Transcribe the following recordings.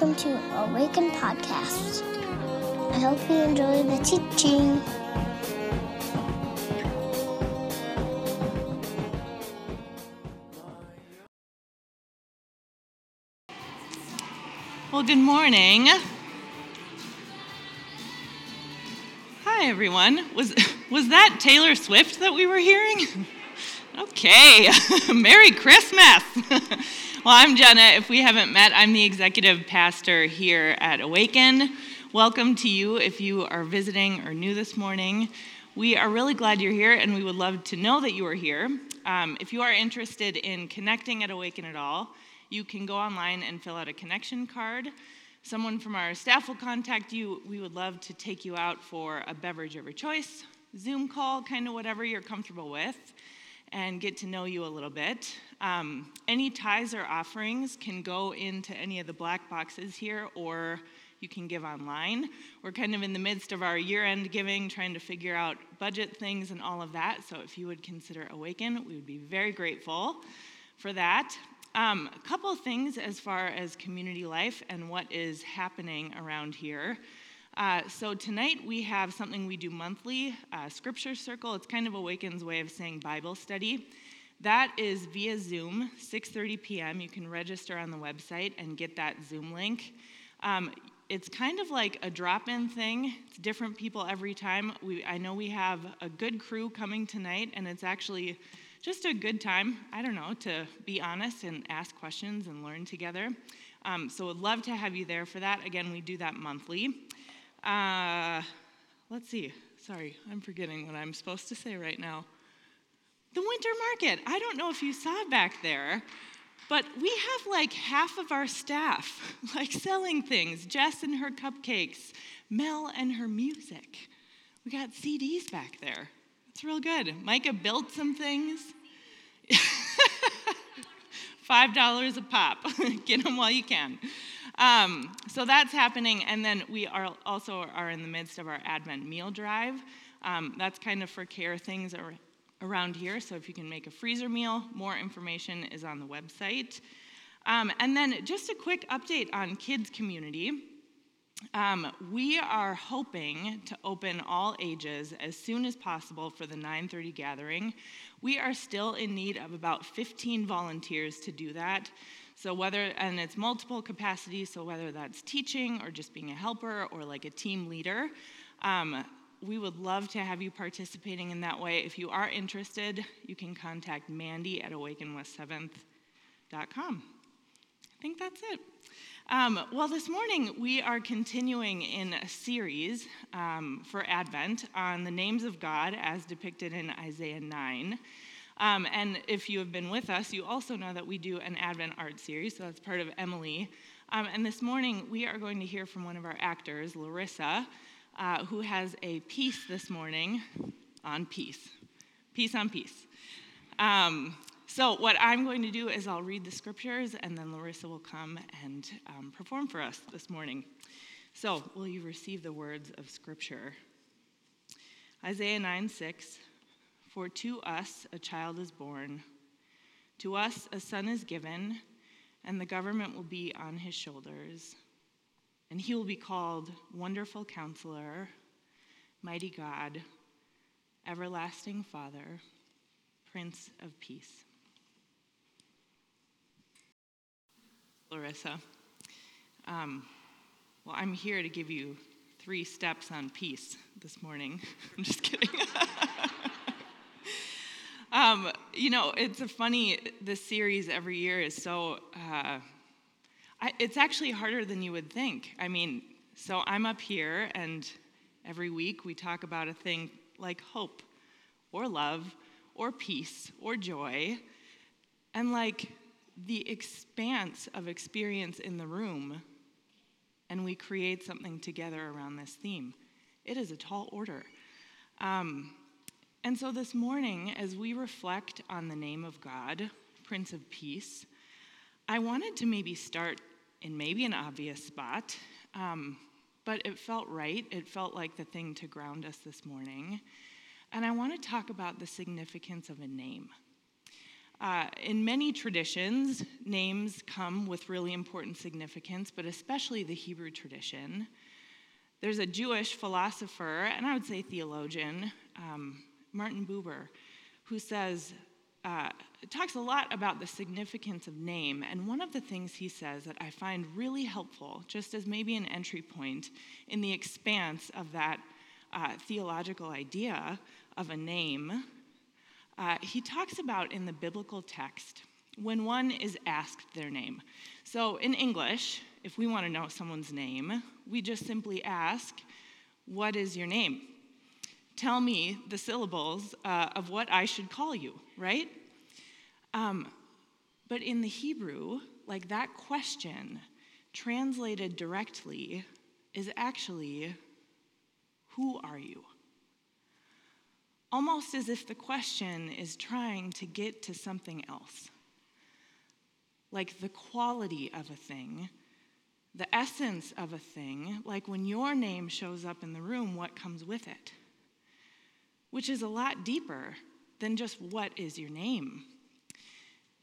welcome to Awaken Podcast. I hope you enjoy the teaching. Well, good morning. Hi, everyone. Was, was that Taylor Swift that we were hearing? Okay, Merry Christmas. well, I'm Jenna. If we haven't met, I'm the executive pastor here at Awaken. Welcome to you if you are visiting or new this morning. We are really glad you're here, and we would love to know that you are here. Um, if you are interested in connecting at Awaken at all, you can go online and fill out a connection card. Someone from our staff will contact you. We would love to take you out for a beverage of your choice, Zoom call, kind of whatever you're comfortable with and get to know you a little bit. Um, any tithes or offerings can go into any of the black boxes here, or you can give online. We're kind of in the midst of our year end giving, trying to figure out budget things and all of that. So if you would consider Awaken, we would be very grateful for that. Um, a couple things as far as community life and what is happening around here. Uh, so tonight we have something we do monthly, uh, Scripture Circle. It's kind of Awaken's way of saying Bible study. That is via Zoom, 6:30 p.m. You can register on the website and get that Zoom link. Um, it's kind of like a drop-in thing. It's different people every time. We, I know we have a good crew coming tonight, and it's actually just a good time. I don't know to be honest and ask questions and learn together. Um, so, would love to have you there for that. Again, we do that monthly. Uh, let's see. Sorry, I'm forgetting what I'm supposed to say right now. The winter market. I don't know if you saw back there, but we have like half of our staff like selling things. Jess and her cupcakes, Mel and her music. We got CDs back there. It's real good. Micah built some things. $5 a pop. Get them while you can. Um, so that's happening, and then we are also are in the midst of our Advent meal drive. Um, that's kind of for care things ar- around here. So if you can make a freezer meal, more information is on the website. Um, and then just a quick update on kids community. Um, we are hoping to open all ages as soon as possible for the 9:30 gathering. We are still in need of about 15 volunteers to do that. So whether, and it's multiple capacities, so whether that's teaching or just being a helper or like a team leader, um, we would love to have you participating in that way. If you are interested, you can contact Mandy at awakenwest7th.com. I think that's it. Um, well, this morning we are continuing in a series um, for Advent on the names of God as depicted in Isaiah 9. Um, and if you have been with us, you also know that we do an Advent art series, so that's part of Emily. Um, and this morning, we are going to hear from one of our actors, Larissa, uh, who has a piece this morning on peace. Peace on peace. Um, so, what I'm going to do is I'll read the scriptures, and then Larissa will come and um, perform for us this morning. So, will you receive the words of scripture? Isaiah 9 6. For to us a child is born, to us a son is given, and the government will be on his shoulders. And he will be called Wonderful Counselor, Mighty God, Everlasting Father, Prince of Peace. Larissa, um, well, I'm here to give you three steps on peace this morning. I'm just kidding. Um, you know, it's a funny, this series every year is so, uh, I, it's actually harder than you would think. I mean, so I'm up here, and every week we talk about a thing like hope, or love, or peace, or joy, and like the expanse of experience in the room, and we create something together around this theme. It is a tall order. Um, and so this morning, as we reflect on the name of God, Prince of Peace, I wanted to maybe start in maybe an obvious spot, um, but it felt right. It felt like the thing to ground us this morning. And I want to talk about the significance of a name. Uh, in many traditions, names come with really important significance, but especially the Hebrew tradition. There's a Jewish philosopher, and I would say theologian, um, Martin Buber, who says, uh, talks a lot about the significance of name. And one of the things he says that I find really helpful, just as maybe an entry point in the expanse of that uh, theological idea of a name, uh, he talks about in the biblical text when one is asked their name. So in English, if we want to know someone's name, we just simply ask, What is your name? Tell me the syllables uh, of what I should call you, right? Um, but in the Hebrew, like that question translated directly is actually, Who are you? almost as if the question is trying to get to something else. Like the quality of a thing, the essence of a thing, like when your name shows up in the room, what comes with it? Which is a lot deeper than just what is your name.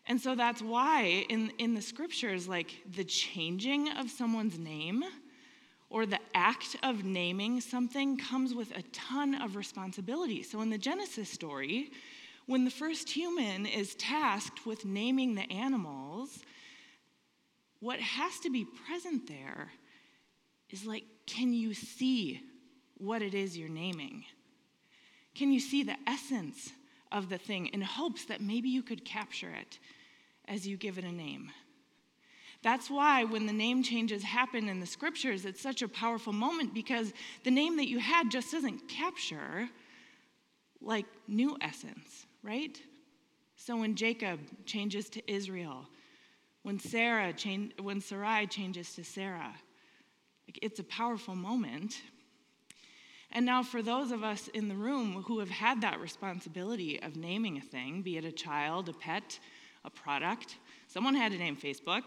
And so that's why in, in the scriptures, like the changing of someone's name, or the act of naming something comes with a ton of responsibility. So in the Genesis story, when the first human is tasked with naming the animals, what has to be present there is like, can you see what it is you're naming? Can you see the essence of the thing in hopes that maybe you could capture it as you give it a name? That's why when the name changes happen in the scriptures, it's such a powerful moment because the name that you had just doesn't capture like new essence, right? So when Jacob changes to Israel, when Sarah when Sarai changes to Sarah, like it's a powerful moment. And now, for those of us in the room who have had that responsibility of naming a thing, be it a child, a pet, a product, someone had to name Facebook.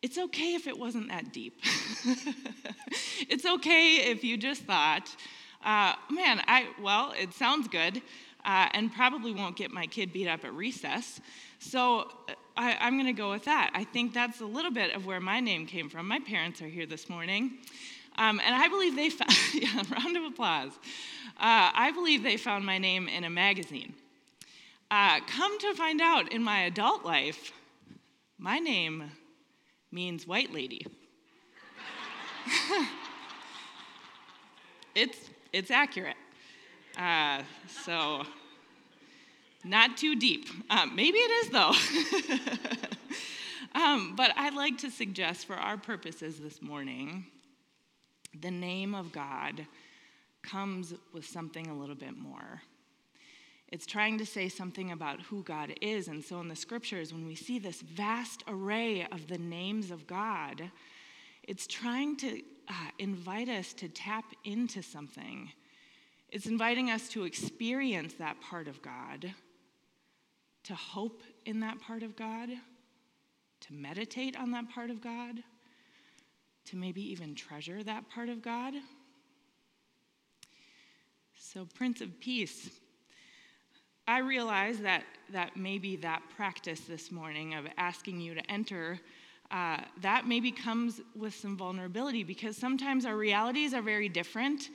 It's okay if it wasn't that deep. it's okay if you just thought, uh, man, I, well, it sounds good, uh, and probably won't get my kid beat up at recess. So uh, I, I'm going to go with that. I think that's a little bit of where my name came from. My parents are here this morning. Um, and I believe they found, yeah, round of applause. Uh, I believe they found my name in a magazine. Uh, come to find out, in my adult life, my name means white lady. it's, it's accurate. Uh, so, not too deep. Uh, maybe it is, though. um, but I'd like to suggest, for our purposes this morning, the name of God comes with something a little bit more. It's trying to say something about who God is. And so in the scriptures, when we see this vast array of the names of God, it's trying to uh, invite us to tap into something. It's inviting us to experience that part of God, to hope in that part of God, to meditate on that part of God, to maybe even treasure that part of God. So, Prince of Peace I realize that, that maybe that practice this morning of asking you to enter, uh, that maybe comes with some vulnerability because sometimes our realities are very different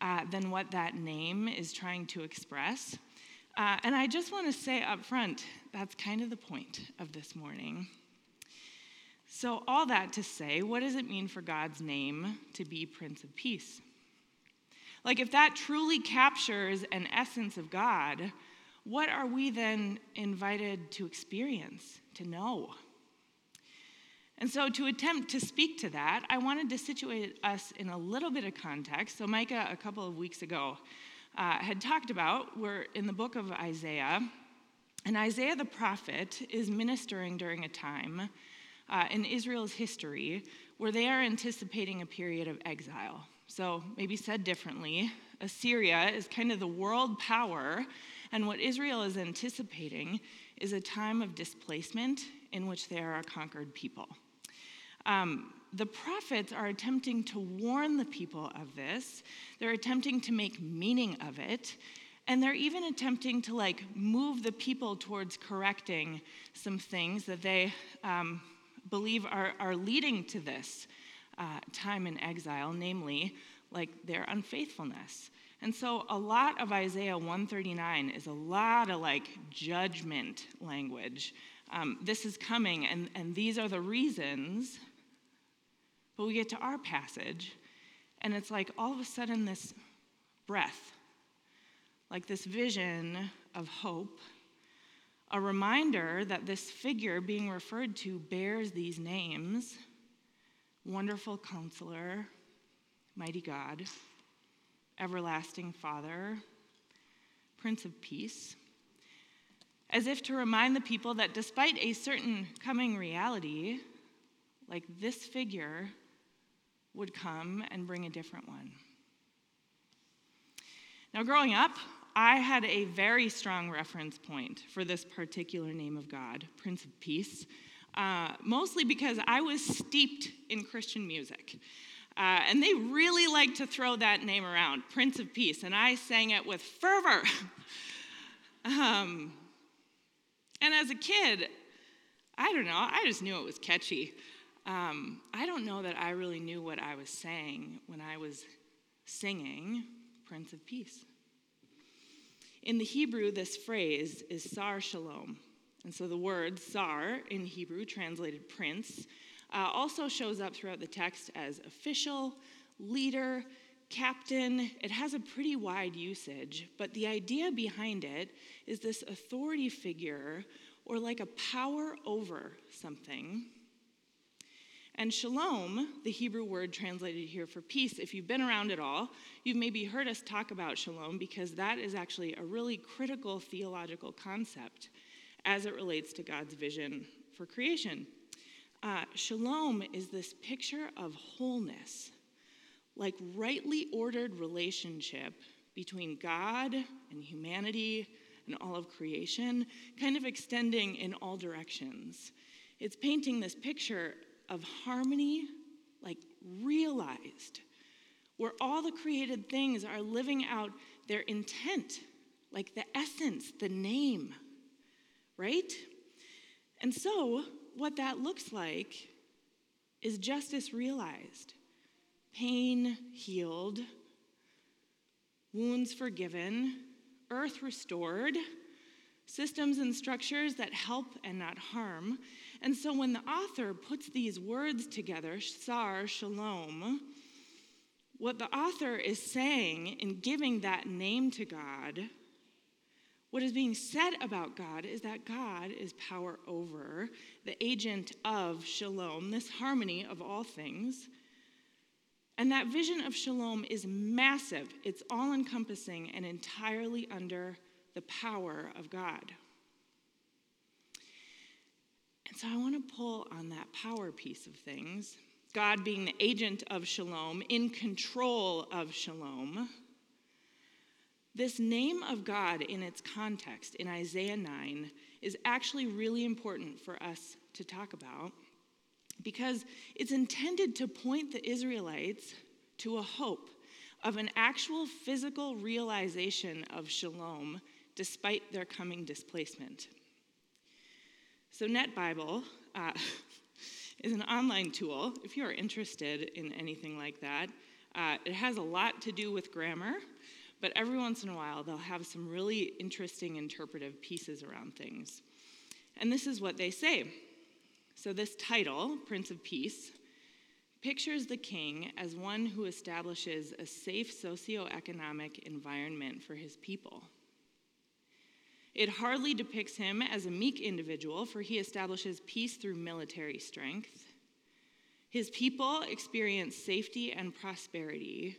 uh, than what that name is trying to express. Uh, and I just want to say up front, that's kind of the point of this morning. So, all that to say, what does it mean for God's name to be Prince of Peace? Like, if that truly captures an essence of God, what are we then invited to experience, to know? And so, to attempt to speak to that, I wanted to situate us in a little bit of context. So, Micah, a couple of weeks ago, uh, had talked about, we're in the book of Isaiah, and Isaiah the prophet is ministering during a time uh, in Israel's history where they are anticipating a period of exile. So, maybe said differently, Assyria is kind of the world power and what Israel is anticipating is a time of displacement in which they are a conquered people. Um, the prophets are attempting to warn the people of this, they're attempting to make meaning of it. And they're even attempting to like move the people towards correcting some things that they um, believe are, are leading to this uh, time in exile, namely, like their unfaithfulness. And so a lot of Isaiah 139 is a lot of like judgment language. Um, this is coming, and, and these are the reasons. But we get to our passage, and it's like all of a sudden this breath, like this vision of hope, a reminder that this figure being referred to bears these names Wonderful Counselor, Mighty God, Everlasting Father, Prince of Peace, as if to remind the people that despite a certain coming reality, like this figure would come and bring a different one. Now, growing up, I had a very strong reference point for this particular name of God, Prince of Peace, uh, mostly because I was steeped in Christian music. Uh, and they really like to throw that name around, Prince of Peace, and I sang it with fervor. um, and as a kid, I don't know, I just knew it was catchy. Um, I don't know that I really knew what I was saying when I was singing Prince of Peace. In the Hebrew, this phrase is Sar Shalom. And so the word Sar in Hebrew, translated prince, uh, also shows up throughout the text as official, leader, captain. It has a pretty wide usage, but the idea behind it is this authority figure or like a power over something and shalom, the Hebrew word translated here for peace, if you've been around at all, you've maybe heard us talk about shalom because that is actually a really critical theological concept as it relates to God's vision for creation. Uh, shalom is this picture of wholeness, like rightly ordered relationship between God and humanity and all of creation, kind of extending in all directions. It's painting this picture of harmony, like realized, where all the created things are living out their intent, like the essence, the name, right? And so, what that looks like is justice realized, pain healed, wounds forgiven, earth restored systems and structures that help and not harm. And so when the author puts these words together, sar, shalom, what the author is saying in giving that name to God, what is being said about God is that God is power over, the agent of shalom, this harmony of all things. And that vision of shalom is massive, it's all encompassing and entirely under the power of God. And so I want to pull on that power piece of things. God being the agent of shalom, in control of shalom. This name of God in its context in Isaiah 9 is actually really important for us to talk about because it's intended to point the Israelites to a hope of an actual physical realization of shalom despite their coming displacement. So, NetBible uh, is an online tool if you are interested in anything like that. Uh, it has a lot to do with grammar, but every once in a while they'll have some really interesting interpretive pieces around things. And this is what they say. So, this title, Prince of Peace, pictures the king as one who establishes a safe socioeconomic environment for his people. It hardly depicts him as a meek individual, for he establishes peace through military strength. His people experience safety and prosperity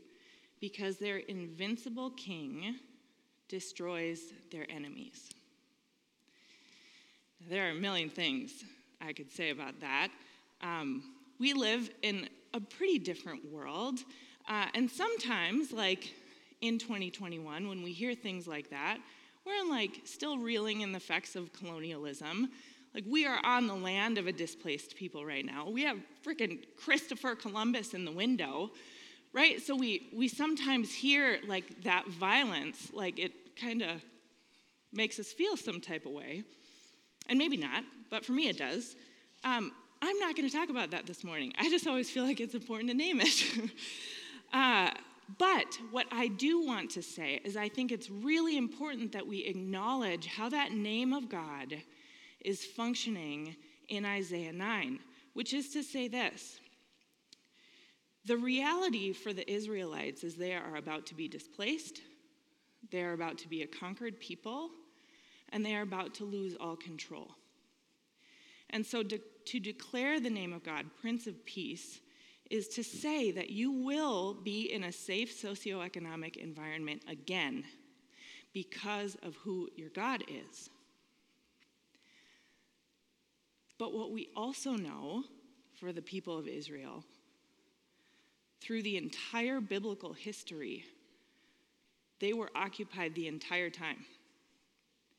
because their invincible king destroys their enemies. There are a million things I could say about that. Um, we live in a pretty different world, uh, and sometimes, like in 2021, when we hear things like that, we're in like still reeling in the effects of colonialism. Like we are on the land of a displaced people right now. We have freaking Christopher Columbus in the window, right? So we we sometimes hear like that violence, like it kind of makes us feel some type of way, and maybe not, but for me it does. Um, I'm not going to talk about that this morning. I just always feel like it's important to name it. uh, but what I do want to say is I think it's really important that we acknowledge how that name of God is functioning in Isaiah 9, which is to say this. The reality for the Israelites is they are about to be displaced, they are about to be a conquered people, and they are about to lose all control. And so to, to declare the name of God, Prince of Peace, is to say that you will be in a safe socioeconomic environment again because of who your God is. But what we also know for the people of Israel through the entire biblical history, they were occupied the entire time.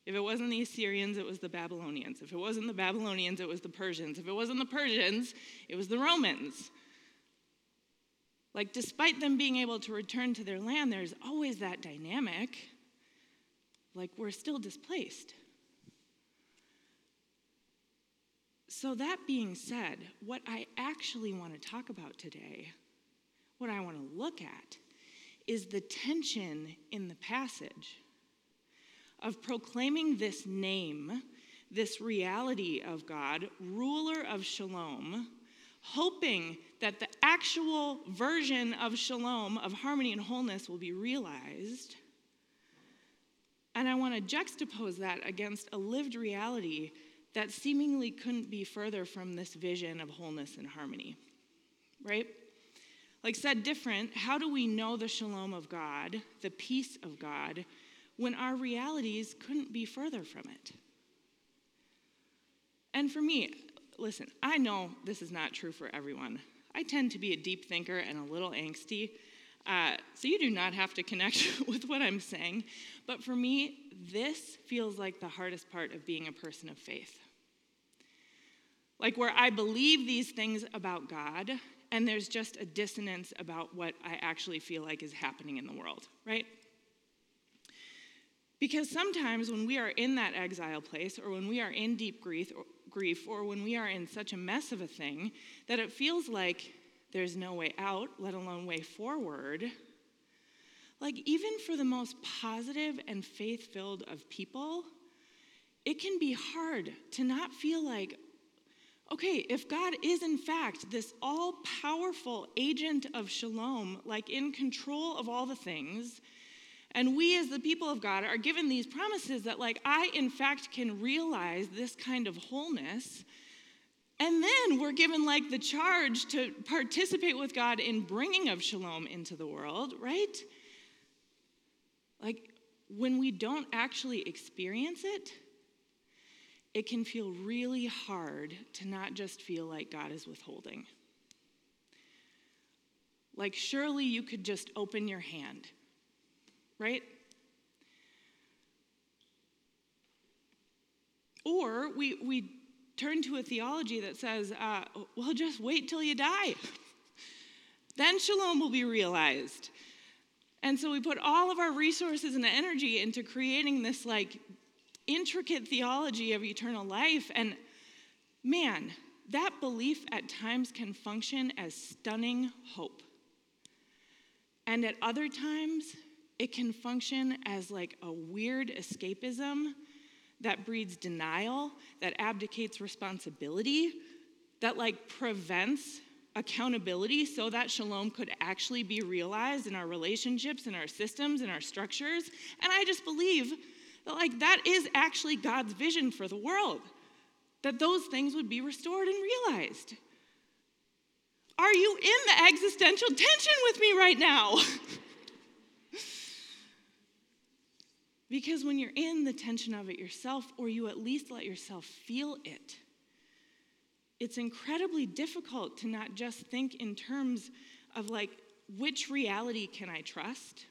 If it wasn't the Assyrians, it was the Babylonians. If it wasn't the Babylonians, it was the Persians. If it wasn't the Persians, it was the Romans. Like, despite them being able to return to their land, there's always that dynamic. Like, we're still displaced. So, that being said, what I actually want to talk about today, what I want to look at, is the tension in the passage of proclaiming this name, this reality of God, ruler of shalom, hoping that the actual version of shalom, of harmony and wholeness, will be realized. And I want to juxtapose that against a lived reality that seemingly couldn't be further from this vision of wholeness and harmony, right? Like said different, how do we know the shalom of God, the peace of God, when our realities couldn't be further from it. And for me, listen, I know this is not true for everyone. I tend to be a deep thinker and a little angsty. Uh, so you do not have to connect with what I'm saying. But for me, this feels like the hardest part of being a person of faith. Like where I believe these things about God, and there's just a dissonance about what I actually feel like is happening in the world, right? Because sometimes when we are in that exile place, or when we are in deep grief or, grief, or when we are in such a mess of a thing that it feels like there's no way out, let alone way forward, like even for the most positive and faith filled of people, it can be hard to not feel like, okay, if God is in fact this all powerful agent of shalom, like in control of all the things, and we, as the people of God, are given these promises that, like, I, in fact, can realize this kind of wholeness. And then we're given, like, the charge to participate with God in bringing of shalom into the world, right? Like, when we don't actually experience it, it can feel really hard to not just feel like God is withholding. Like, surely you could just open your hand right? Or we, we turn to a theology that says, uh, well, just wait till you die. then shalom will be realized. And so we put all of our resources and energy into creating this like intricate theology of eternal life. And man, that belief at times can function as stunning hope. And at other times, it can function as like a weird escapism that breeds denial, that abdicates responsibility, that like prevents accountability so that shalom could actually be realized in our relationships, in our systems, in our structures. And I just believe that like that is actually God's vision for the world. That those things would be restored and realized. Are you in the existential tension with me right now? Because when you're in the tension of it yourself, or you at least let yourself feel it, it's incredibly difficult to not just think in terms of like, which reality can I trust?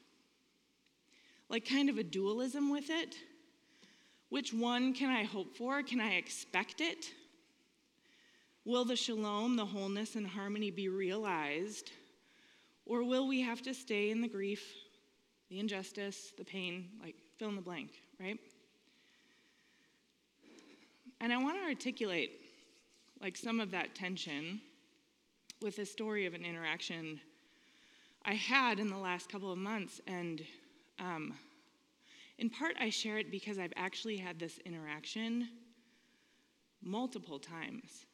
Like, kind of a dualism with it. Which one can I hope for? Can I expect it? Will the shalom, the wholeness, and harmony be realized? Or will we have to stay in the grief, the injustice, the pain, like fill in the blank, right? And I want to articulate like some of that tension with a story of an interaction I had in the last couple of months. And um, in part, I share it because I've actually had this interaction multiple times.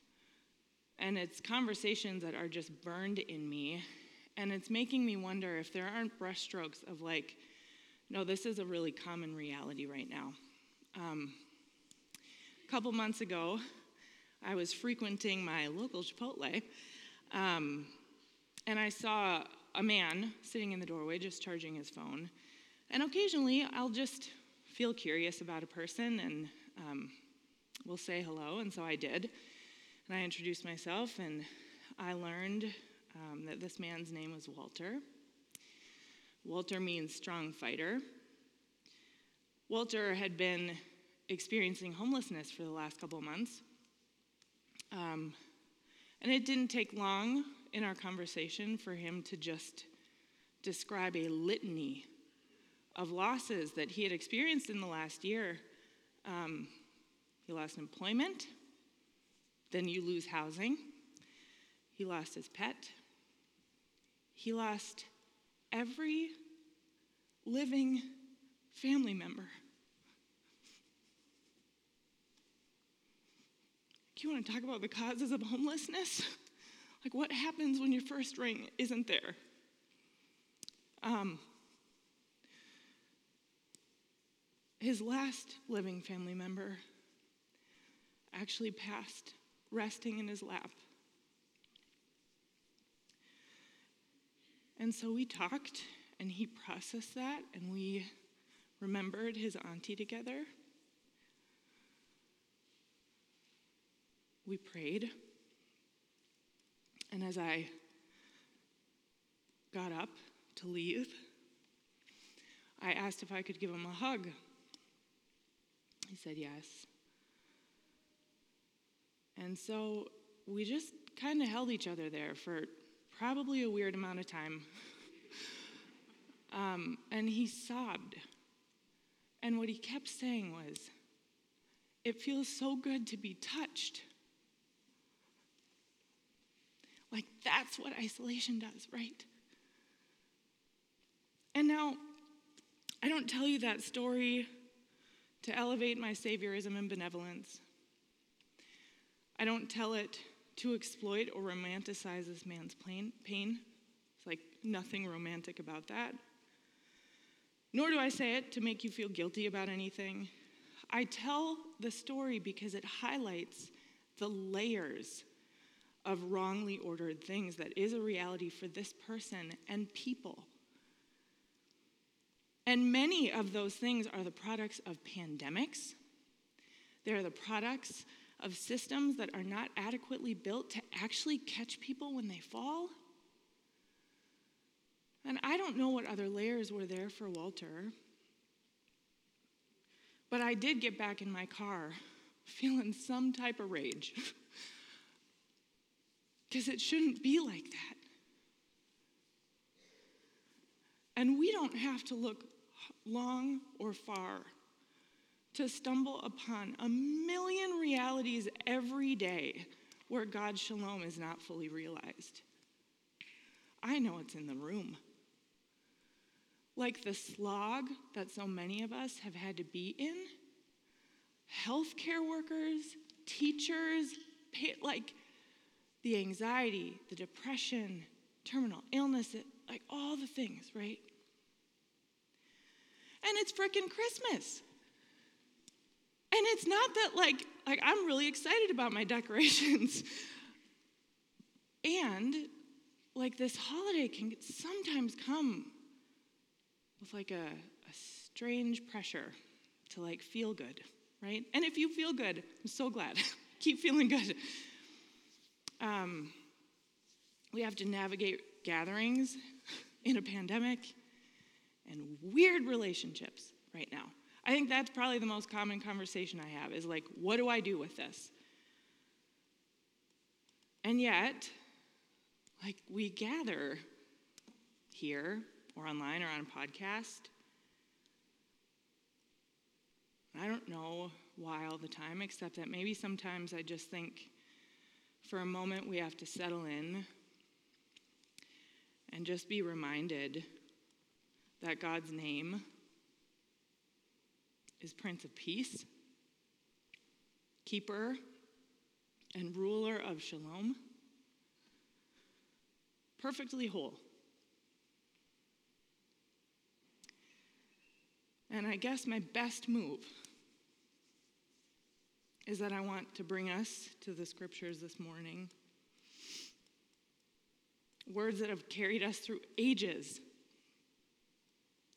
And it's conversations that are just burned in me. And it's making me wonder if there aren't brushstrokes of like, no, this is a really common reality right now. Um, a couple months ago, I was frequenting my local Chipotle, um, and I saw a man sitting in the doorway just charging his phone. And occasionally, I'll just feel curious about a person and um, we'll say hello. And so I did. And I introduced myself, and I learned um, that this man's name was Walter. Walter means strong fighter. Walter had been experiencing homelessness for the last couple months. Um, and it didn't take long in our conversation for him to just describe a litany of losses that he had experienced in the last year. Um, he lost employment, then you lose housing. He lost his pet. He lost every living family member. You want to talk about the causes of homelessness? Like, what happens when your first ring isn't there? Um, his last living family member actually passed resting in his lap. And so we talked, and he processed that, and we remembered his auntie together. We prayed. And as I got up to leave, I asked if I could give him a hug. He said yes. And so we just kind of held each other there for probably a weird amount of time. um, and he sobbed. And what he kept saying was, It feels so good to be touched. Like, that's what isolation does, right? And now, I don't tell you that story to elevate my saviorism and benevolence. I don't tell it to exploit or romanticize this man's pain. It's like nothing romantic about that. Nor do I say it to make you feel guilty about anything. I tell the story because it highlights the layers of wrongly ordered things that is a reality for this person and people. And many of those things are the products of pandemics. They're the products of systems that are not adequately built to actually catch people when they fall. And I don't know what other layers were there for Walter. But I did get back in my car feeling some type of rage. because it shouldn't be like that. And we don't have to look long or far to stumble upon a million realities every day where God's shalom is not fully realized. I know it's in the room. Like the slog that so many of us have had to be in, healthcare workers, teachers, like the anxiety, the depression, terminal illness, like all the things, right? And it's freaking Christmas. And it's not that like like I'm really excited about my decorations. and like this holiday can sometimes come with like a, a strange pressure to like feel good, right? And if you feel good, I'm so glad. Keep feeling good. Um, we have to navigate gatherings in a pandemic and weird relationships right now. I think that's probably the most common conversation I have is like, what do I do with this? And yet, like, we gather here or online or on a podcast I don't know why all the time, except that maybe sometimes I just think for a moment we have to settle in and just be reminded that God's name is Prince of Peace, Keeper, and Ruler of Shalom, perfectly whole. And I guess my best move is that I want to bring us to the scriptures this morning. Words that have carried us through ages.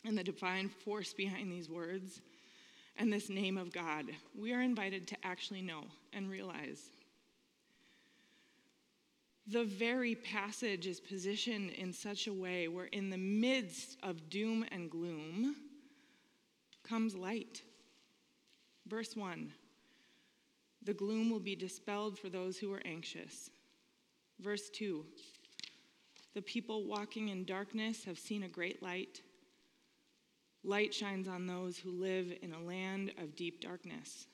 And the divine force behind these words and this name of God, we are invited to actually know and realize. The very passage is positioned in such a way where, in the midst of doom and gloom, comes light. Verse 1 The gloom will be dispelled for those who are anxious. Verse 2 The people walking in darkness have seen a great light. Light shines on those who live in a land of deep darkness.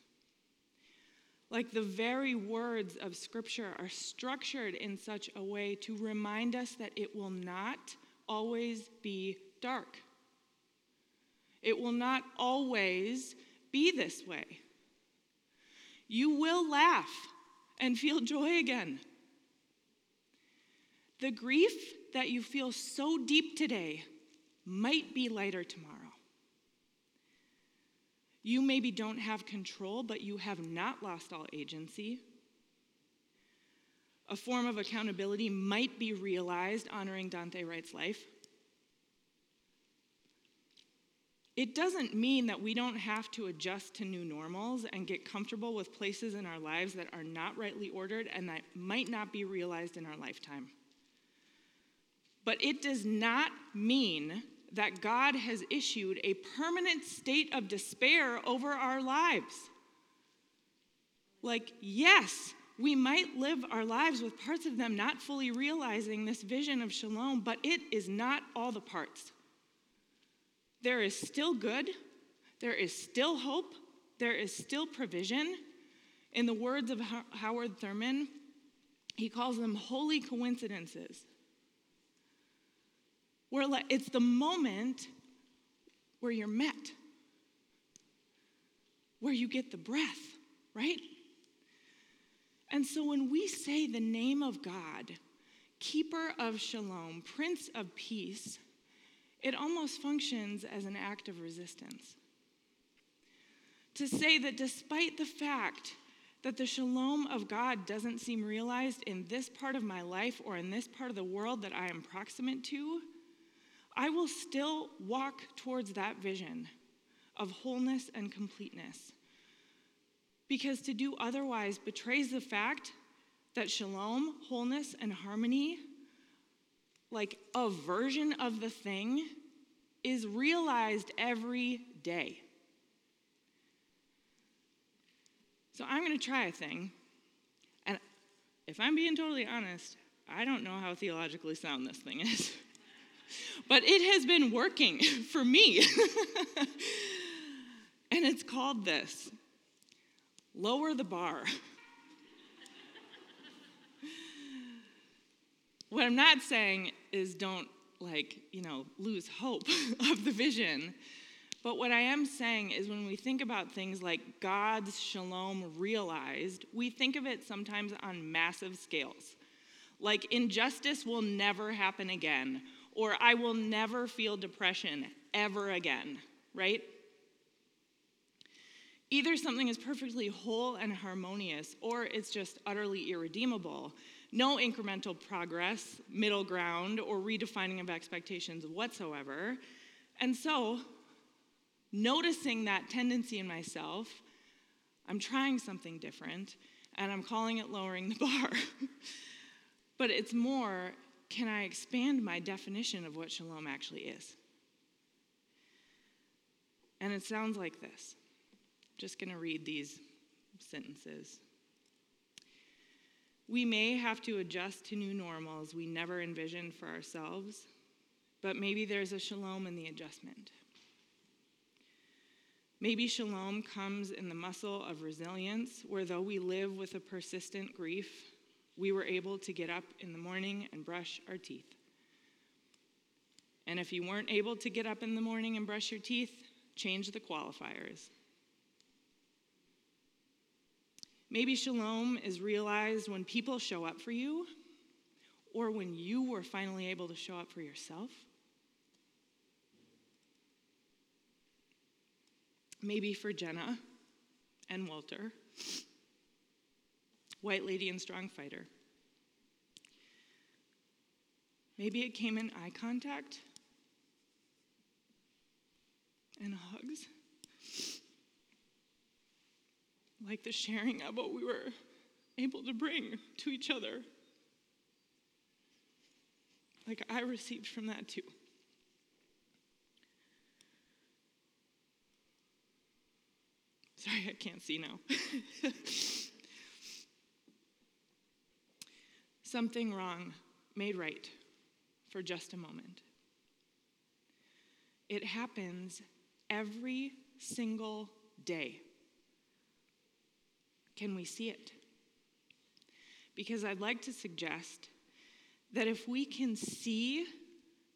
Like the very words of Scripture are structured in such a way to remind us that it will not always be dark. It will not always be this way. You will laugh and feel joy again. The grief that you feel so deep today might be lighter tomorrow. You maybe don't have control, but you have not lost all agency. A form of accountability might be realized honoring Daunte Wright's life. It doesn't mean that we don't have to adjust to new normals and get comfortable with places in our lives that are not rightly ordered and that might not be realized in our lifetime. But it does not mean that God has issued a permanent state of despair over our lives. Like, yes, we might live our lives with parts of them not fully realizing this vision of shalom, but it is not all the parts. There is still good, there is still hope, there is still provision. In the words of Howard Thurman, he calls them holy coincidences. Where it's the moment where you're met, where you get the breath, right? And so when we say the name of God, keeper of shalom, prince of peace, it almost functions as an act of resistance. To say that despite the fact that the shalom of God doesn't seem realized in this part of my life or in this part of the world that I am proximate to, I will still walk towards that vision of wholeness and completeness. Because to do otherwise betrays the fact that shalom, wholeness, and harmony like a version of the thing is realized every day. So I'm going to try a thing. And if I'm being totally honest, I don't know how theologically sound this thing is. but it has been working for me. and it's called this lower the bar. What I'm not saying is don't, like, you know, lose hope of the vision. But what I am saying is when we think about things like God's shalom realized, we think of it sometimes on massive scales. Like injustice will never happen again, or I will never feel depression ever again, right? Either something is perfectly whole and harmonious, or it's just utterly irredeemable no incremental progress, middle ground, or redefining of expectations whatsoever. And so, noticing that tendency in myself, I'm trying something different, and I'm calling it lowering the bar. but it's more can I expand my definition of what shalom actually is? And it sounds like this. I'm Just going to read these sentences. We may have to adjust to new normals we never envisioned for ourselves, but maybe there's a shalom in the adjustment. Maybe shalom comes in the muscle of resilience, where though we live with a persistent grief, we were able to get up in the morning and brush our teeth. And if you weren't able to get up in the morning and brush your teeth, change the qualifiers. Maybe shalom is realized when people show up for you or when you were finally able to show up for yourself. Maybe for Jenna and Walter, White Lady and Strong Fighter. Maybe it came in eye contact and hugs. Like the sharing of what we were able to bring to each other. Like I received from that too. Sorry, I can't see now. Something wrong made right for just a moment. It happens every single day. Can we see it? Because I'd like to suggest that if we can see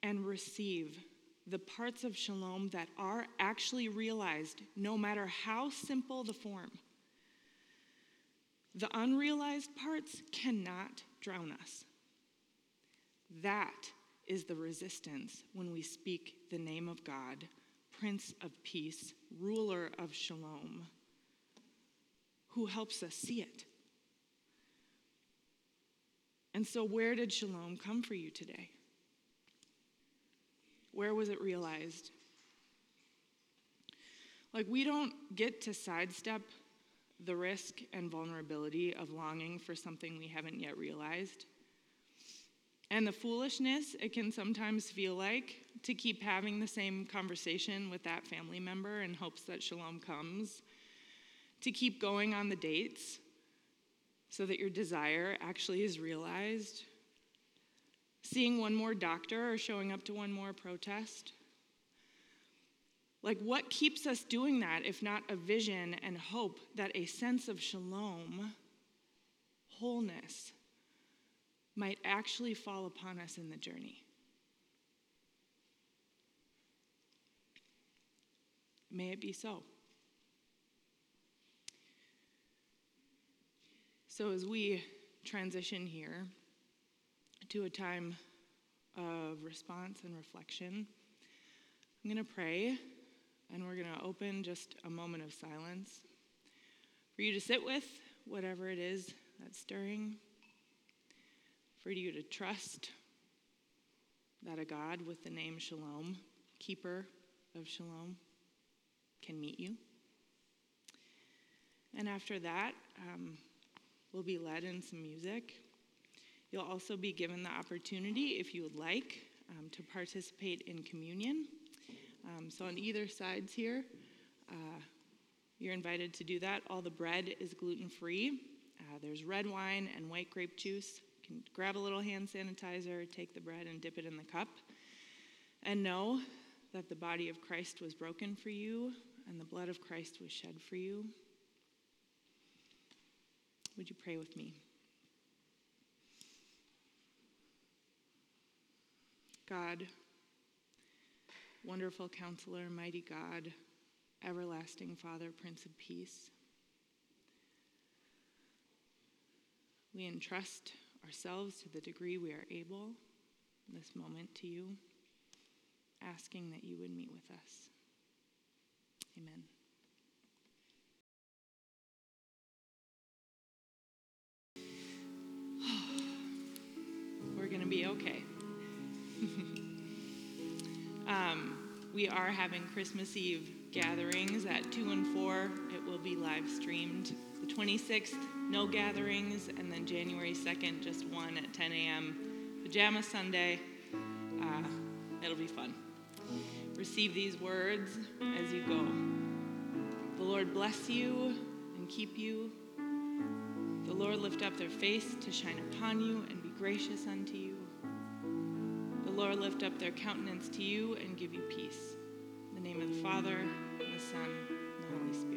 and receive the parts of shalom that are actually realized, no matter how simple the form, the unrealized parts cannot drown us. That is the resistance when we speak the name of God, Prince of Peace, ruler of shalom, who helps us see it. And so, where did shalom come for you today? Where was it realized? Like, we don't get to sidestep the risk and vulnerability of longing for something we haven't yet realized. And the foolishness it can sometimes feel like to keep having the same conversation with that family member in hopes that shalom comes, to keep going on the dates so that your desire actually is realized, seeing one more doctor or showing up to one more protest. Like, what keeps us doing that if not a vision and hope that a sense of shalom, wholeness, might actually fall upon us in the journey? May it be so. So, as we transition here to a time of response and reflection, I'm going to pray and we're going to open just a moment of silence for you to sit with whatever it is that's stirring, for you to trust that a God with the name Shalom, keeper of Shalom, can meet you. And after that, um, will be led in some music. You'll also be given the opportunity, if you would like, um, to participate in communion. Um, so, on either sides here, uh, you're invited to do that. All the bread is gluten free. Uh, there's red wine and white grape juice. You can grab a little hand sanitizer, take the bread, and dip it in the cup. And know that the body of Christ was broken for you and the blood of Christ was shed for you. Would you pray with me? God, wonderful counselor, mighty God, everlasting Father, Prince of Peace, we entrust ourselves to the degree we are able this moment to you, asking that you would meet with us. Amen. we're going to be okay. Um, we are having Christmas Eve gatherings at 2 and 4. It will be live streamed. The 26th, no gatherings, and then January 2nd, just one at 10 a.m. Pajama Sunday. Uh, it'll be fun. Receive these words as you go. The Lord bless you and keep you. The Lord lift up their face to shine upon you and be gracious unto you. Lord lift up their countenance to you and give you peace. In the name of the Father, and the Son, and the